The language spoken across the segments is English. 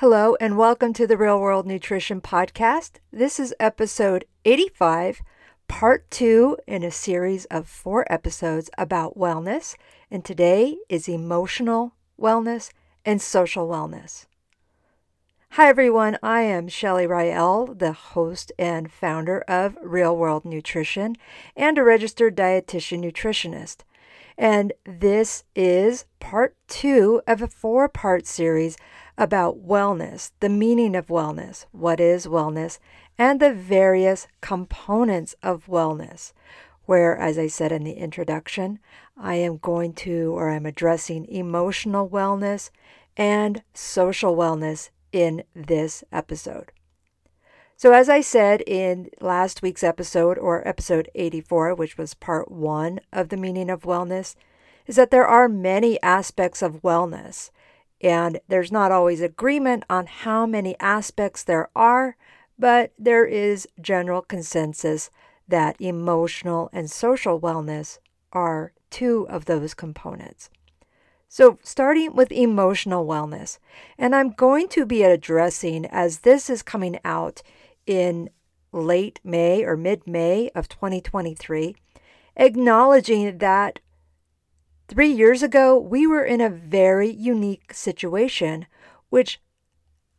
Hello, and welcome to the Real World Nutrition Podcast. This is episode 85, part two in a series of four episodes about wellness. And today is emotional wellness and social wellness. Hi, everyone. I am Shelly Rael, the host and founder of Real World Nutrition and a registered dietitian nutritionist. And this is part two of a four part series about wellness, the meaning of wellness, what is wellness, and the various components of wellness. Where, as I said in the introduction, I am going to or I'm addressing emotional wellness and social wellness in this episode. So, as I said in last week's episode, or episode 84, which was part one of the meaning of wellness, is that there are many aspects of wellness. And there's not always agreement on how many aspects there are, but there is general consensus that emotional and social wellness are two of those components. So, starting with emotional wellness, and I'm going to be addressing as this is coming out in late May or mid May of 2023, acknowledging that Three years ago, we were in a very unique situation, which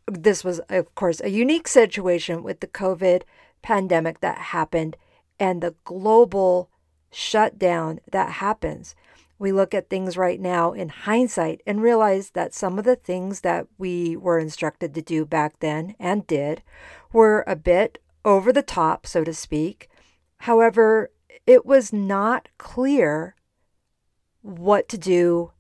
this was, of course, a unique situation with the COVID pandemic that happened and the global shutdown that happens. We look at things right now in hindsight and realize that some of the things that we were instructed to do back then and did were a bit over the top, so to speak. However, it was not clear what to do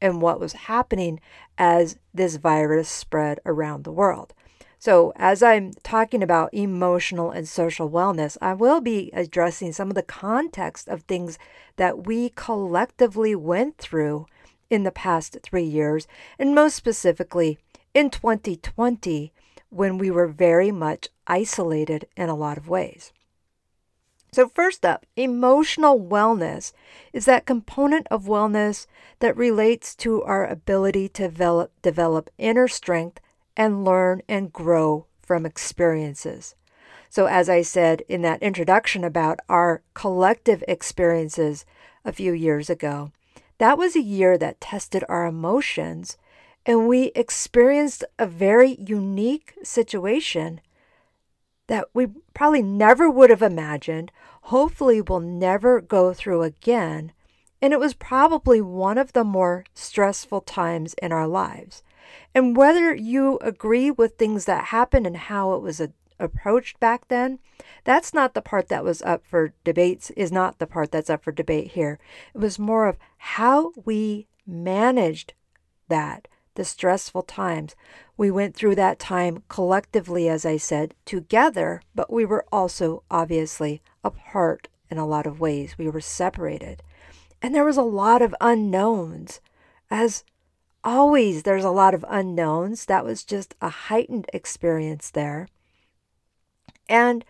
and what was happening as this virus spread around the world. So, as I'm talking about emotional and social wellness, I will be addressing some of the context of things that we collectively went through in the past three years, and most specifically in 2020, when we were very much isolated in a lot of ways. So, first up, emotional wellness is that component of wellness that relates to our ability to develop, develop inner strength and learn and grow from experiences. So, as I said in that introduction about our collective experiences a few years ago, that was a year that tested our emotions, and we experienced a very unique situation that we probably never would have imagined, hopefully will never go through again. And it was probably one of the more stressful times in our lives. And whether you agree with things that happened and how it was a, approached back then, that's not the part that was up for debates, is not the part that's up for debate here. It was more of how we managed that, the stressful times. We went through that time collectively, as I said, together, but we were also obviously apart in a lot of ways. We were separated. And there was a lot of unknowns. As always, there's a lot of unknowns. That was just a heightened experience there. And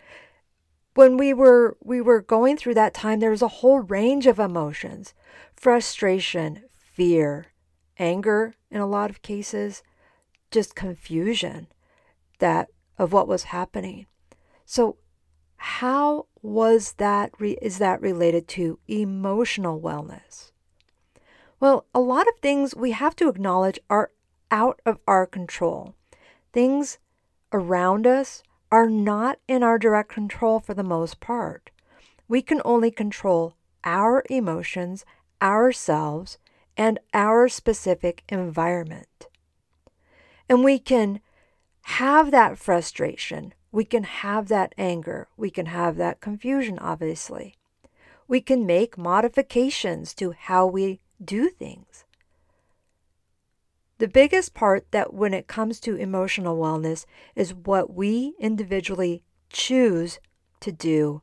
when we were we were going through that time there was a whole range of emotions frustration fear anger in a lot of cases just confusion that of what was happening. So how was that re- is that related to emotional wellness? Well, a lot of things we have to acknowledge are out of our control. Things around us are not in our direct control for the most part. We can only control our emotions, ourselves, and our specific environment. And we can have that frustration. We can have that anger. We can have that confusion, obviously. We can make modifications to how we do things. The biggest part that when it comes to emotional wellness is what we individually choose to do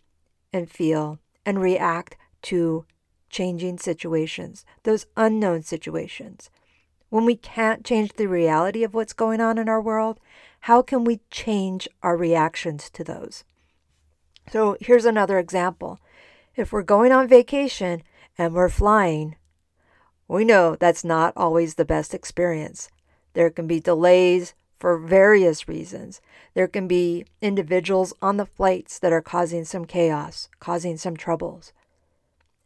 and feel and react to changing situations, those unknown situations. When we can't change the reality of what's going on in our world, how can we change our reactions to those? So here's another example. If we're going on vacation and we're flying, we know that's not always the best experience. There can be delays, for various reasons. There can be individuals on the flights that are causing some chaos, causing some troubles.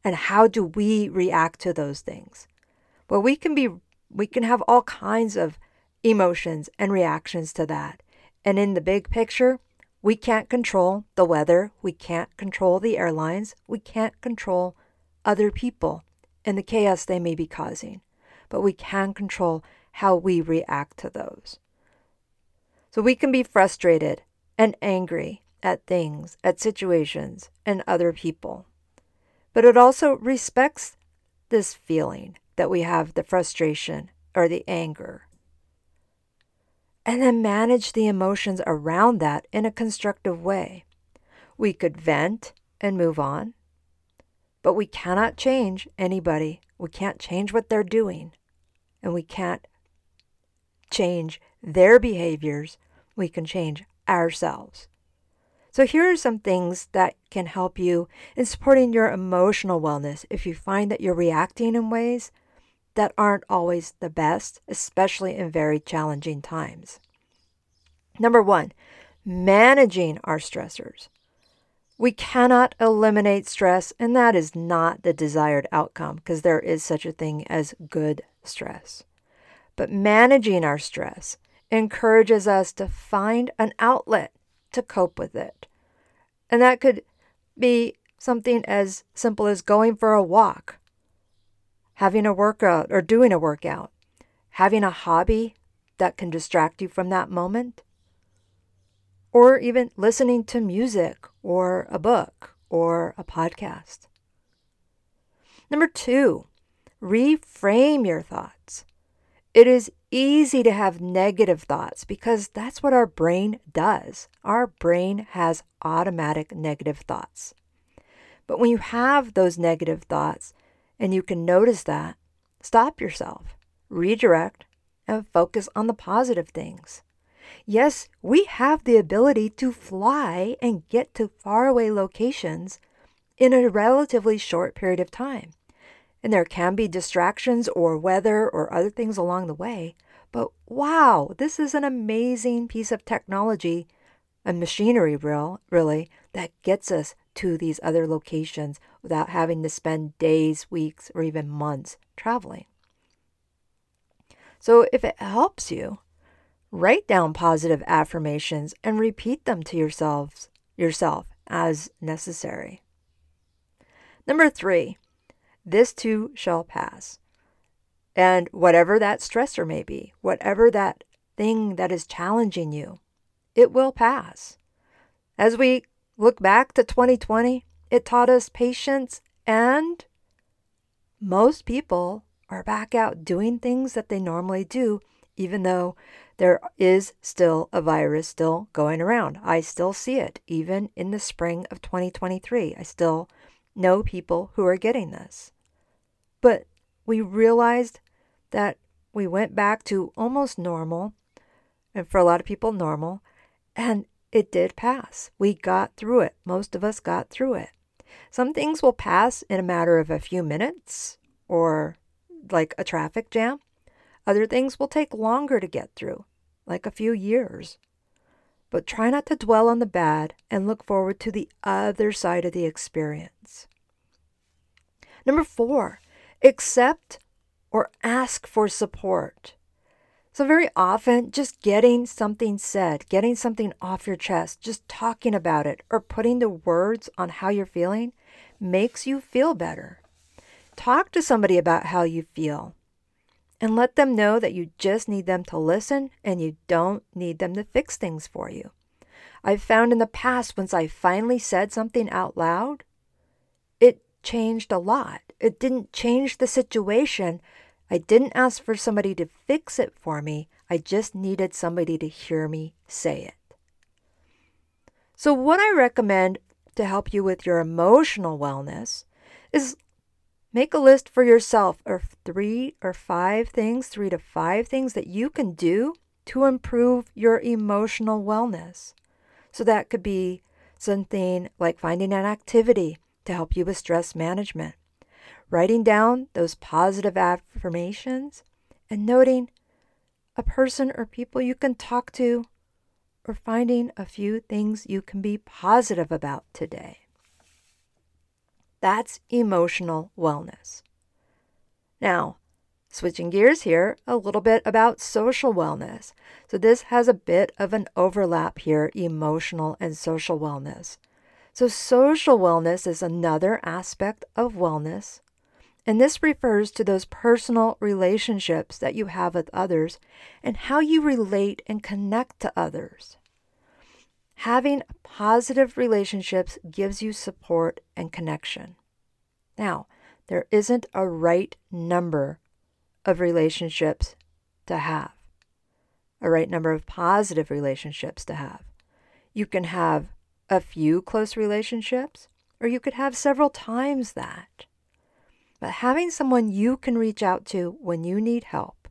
And how do we react to those things? Well, we can be we can have all kinds of emotions and reactions to that. And in the big picture, we can't control the weather, we can't control the airlines, we can't control other people and the chaos they may be causing, but we can control how we react to those. So we can be frustrated and angry at things, at situations, and other people. But it also respects this feeling that we have the frustration or the anger. And then manage the emotions around that in a constructive way. We could vent and move on, but we cannot change anybody. We can't change what they're doing, and we can't change their behaviors. We can change ourselves. So, here are some things that can help you in supporting your emotional wellness if you find that you're reacting in ways that aren't always the best, especially in very challenging times. Number one, managing our stressors. We cannot eliminate stress, and that is not the desired outcome because there is such a thing as good stress. But managing our stress encourages us to find an outlet to cope with it. And that could be something as simple as going for a walk having a workout or doing a workout, having a hobby that can distract you from that moment, or even listening to music or a book or a podcast. Number two, reframe your thoughts. It is easy to have negative thoughts because that's what our brain does. Our brain has automatic negative thoughts. But when you have those negative thoughts, and you can notice that, stop yourself, redirect, and focus on the positive things. Yes, we have the ability to fly and get to faraway locations in a relatively short period of time. And there can be distractions or weather or other things along the way. But wow, this is an amazing piece of technology and machinery, real, really, that gets us to these other locations without having to spend days, weeks, or even months traveling. So, if it helps you, write down positive affirmations and repeat them to yourselves yourself as necessary. Number 3, this too shall pass. And whatever that stressor may be, whatever that thing that is challenging you, it will pass. As we look back to 2020, it taught us patience, and most people are back out doing things that they normally do, even though there is still a virus still going around. I still see it, even in the spring of 2023. I still know people who are getting this. But we realized that we went back to almost normal, and for a lot of people, normal, and it did pass. We got through it. Most of us got through it. Some things will pass in a matter of a few minutes or like a traffic jam. Other things will take longer to get through, like a few years. But try not to dwell on the bad and look forward to the other side of the experience. Number four, accept or ask for support. So, very often, just getting something said, getting something off your chest, just talking about it, or putting the words on how you're feeling makes you feel better. Talk to somebody about how you feel and let them know that you just need them to listen and you don't need them to fix things for you. I've found in the past, once I finally said something out loud, it changed a lot. It didn't change the situation, I didn't ask for somebody to fix it for me. I just needed somebody to hear me say it. So, what I recommend to help you with your emotional wellness is make a list for yourself of three or five things, three to five things that you can do to improve your emotional wellness. So, that could be something like finding an activity to help you with stress management writing down those positive affirmations and noting, a person or people you can talk to, or finding a few things you can be positive about today. That's emotional wellness. Now, switching gears here, a little bit about social wellness. So, this has a bit of an overlap here emotional and social wellness. So, social wellness is another aspect of wellness and this refers to those personal relationships that you have with others and how you relate and connect to others. Having positive relationships gives you support and connection. Now, there isn't a right number of relationships to have, a right number of positive relationships to have. You can have a few close relationships, or you could have several times that. But having someone you can reach out to when you need help,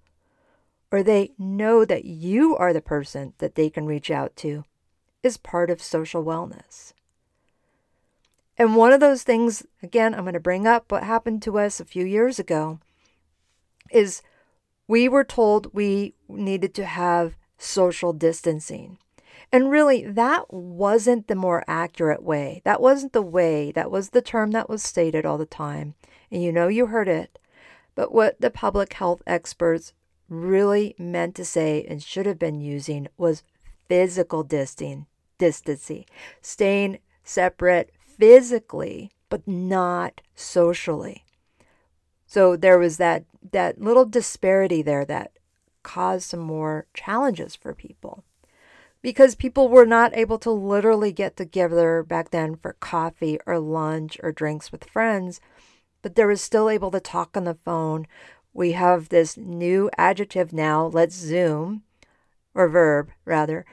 or they know that you are the person that they can reach out to, is part of social wellness. And one of those things, again, I'm going to bring up what happened to us a few years ago, is we were told we needed to have social distancing. And really, that wasn't the more accurate way. That wasn't the way. That was the term that was stated all the time and you know you heard it, but what the public health experts really meant to say and should have been using was physical distancing, distancing, staying separate physically, but not socially. So there was that that little disparity there that caused some more challenges for people. Because people were not able to literally get together back then for coffee or lunch or drinks with friends but they were still able to talk on the phone. We have this new adjective now, let's zoom, or verb rather,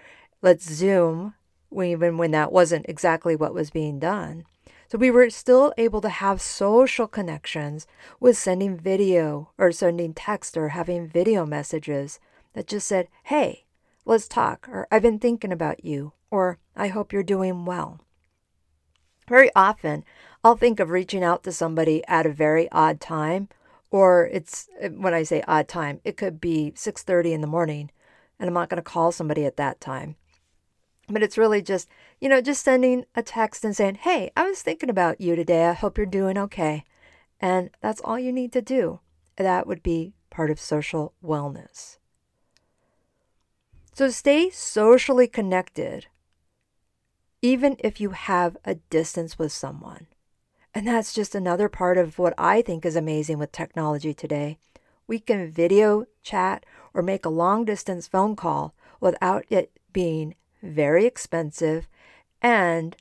let's zoom, even when that wasn't exactly what was being done. So we were still able to have social connections with sending video or sending text or having video messages that just said, hey, let's talk, or I've been thinking about you, or I hope you're doing well. Very often, I'll think of reaching out to somebody at a very odd time, or it's when I say odd time, it could be 6:30 in the morning, and I'm not going to call somebody at that time. But it's really just, you know, just sending a text and saying, "Hey, I was thinking about you today. I hope you're doing okay." And that's all you need to do. That would be part of social wellness. So stay socially connected even if you have a distance with someone. And that's just another part of what I think is amazing with technology today. We can video chat or make a long distance phone call without it being very expensive. And,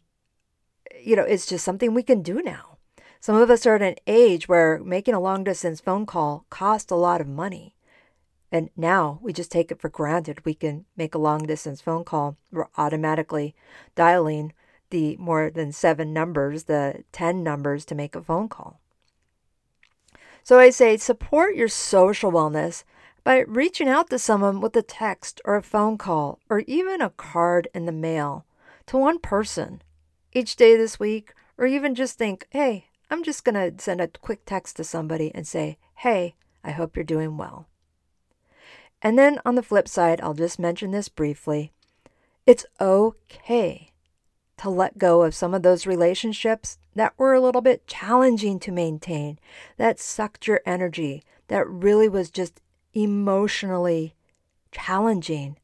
you know, it's just something we can do now. Some of us are at an age where making a long distance phone call costs a lot of money. And now we just take it for granted. We can make a long distance phone call. We're automatically dialing the more than seven numbers, the 10 numbers to make a phone call. So I say support your social wellness by reaching out to someone with a text or a phone call or even a card in the mail to one person each day this week, or even just think, hey, I'm just going to send a quick text to somebody and say, hey, I hope you're doing well. And then on the flip side, I'll just mention this briefly. It's okay to let go of some of those relationships that were a little bit challenging to maintain, that sucked your energy, that really was just emotionally challenging.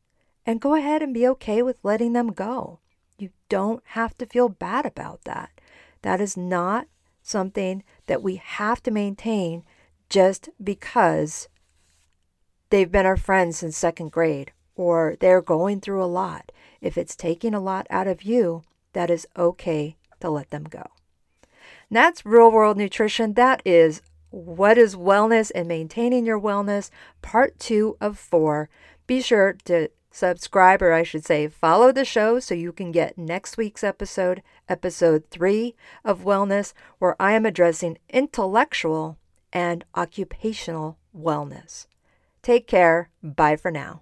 And go ahead and be okay with letting them go. You don't have to feel bad about that. That is not something that we have to maintain just because they've been our friends since second grade or they're going through a lot. If it's taking a lot out of you, that is okay to let them go. And that's real world nutrition. That is what is wellness and maintaining your wellness, part two of four. Be sure to subscribe, or I should say, follow the show so you can get next week's episode, episode three of wellness, where I am addressing intellectual and occupational wellness. Take care. Bye for now.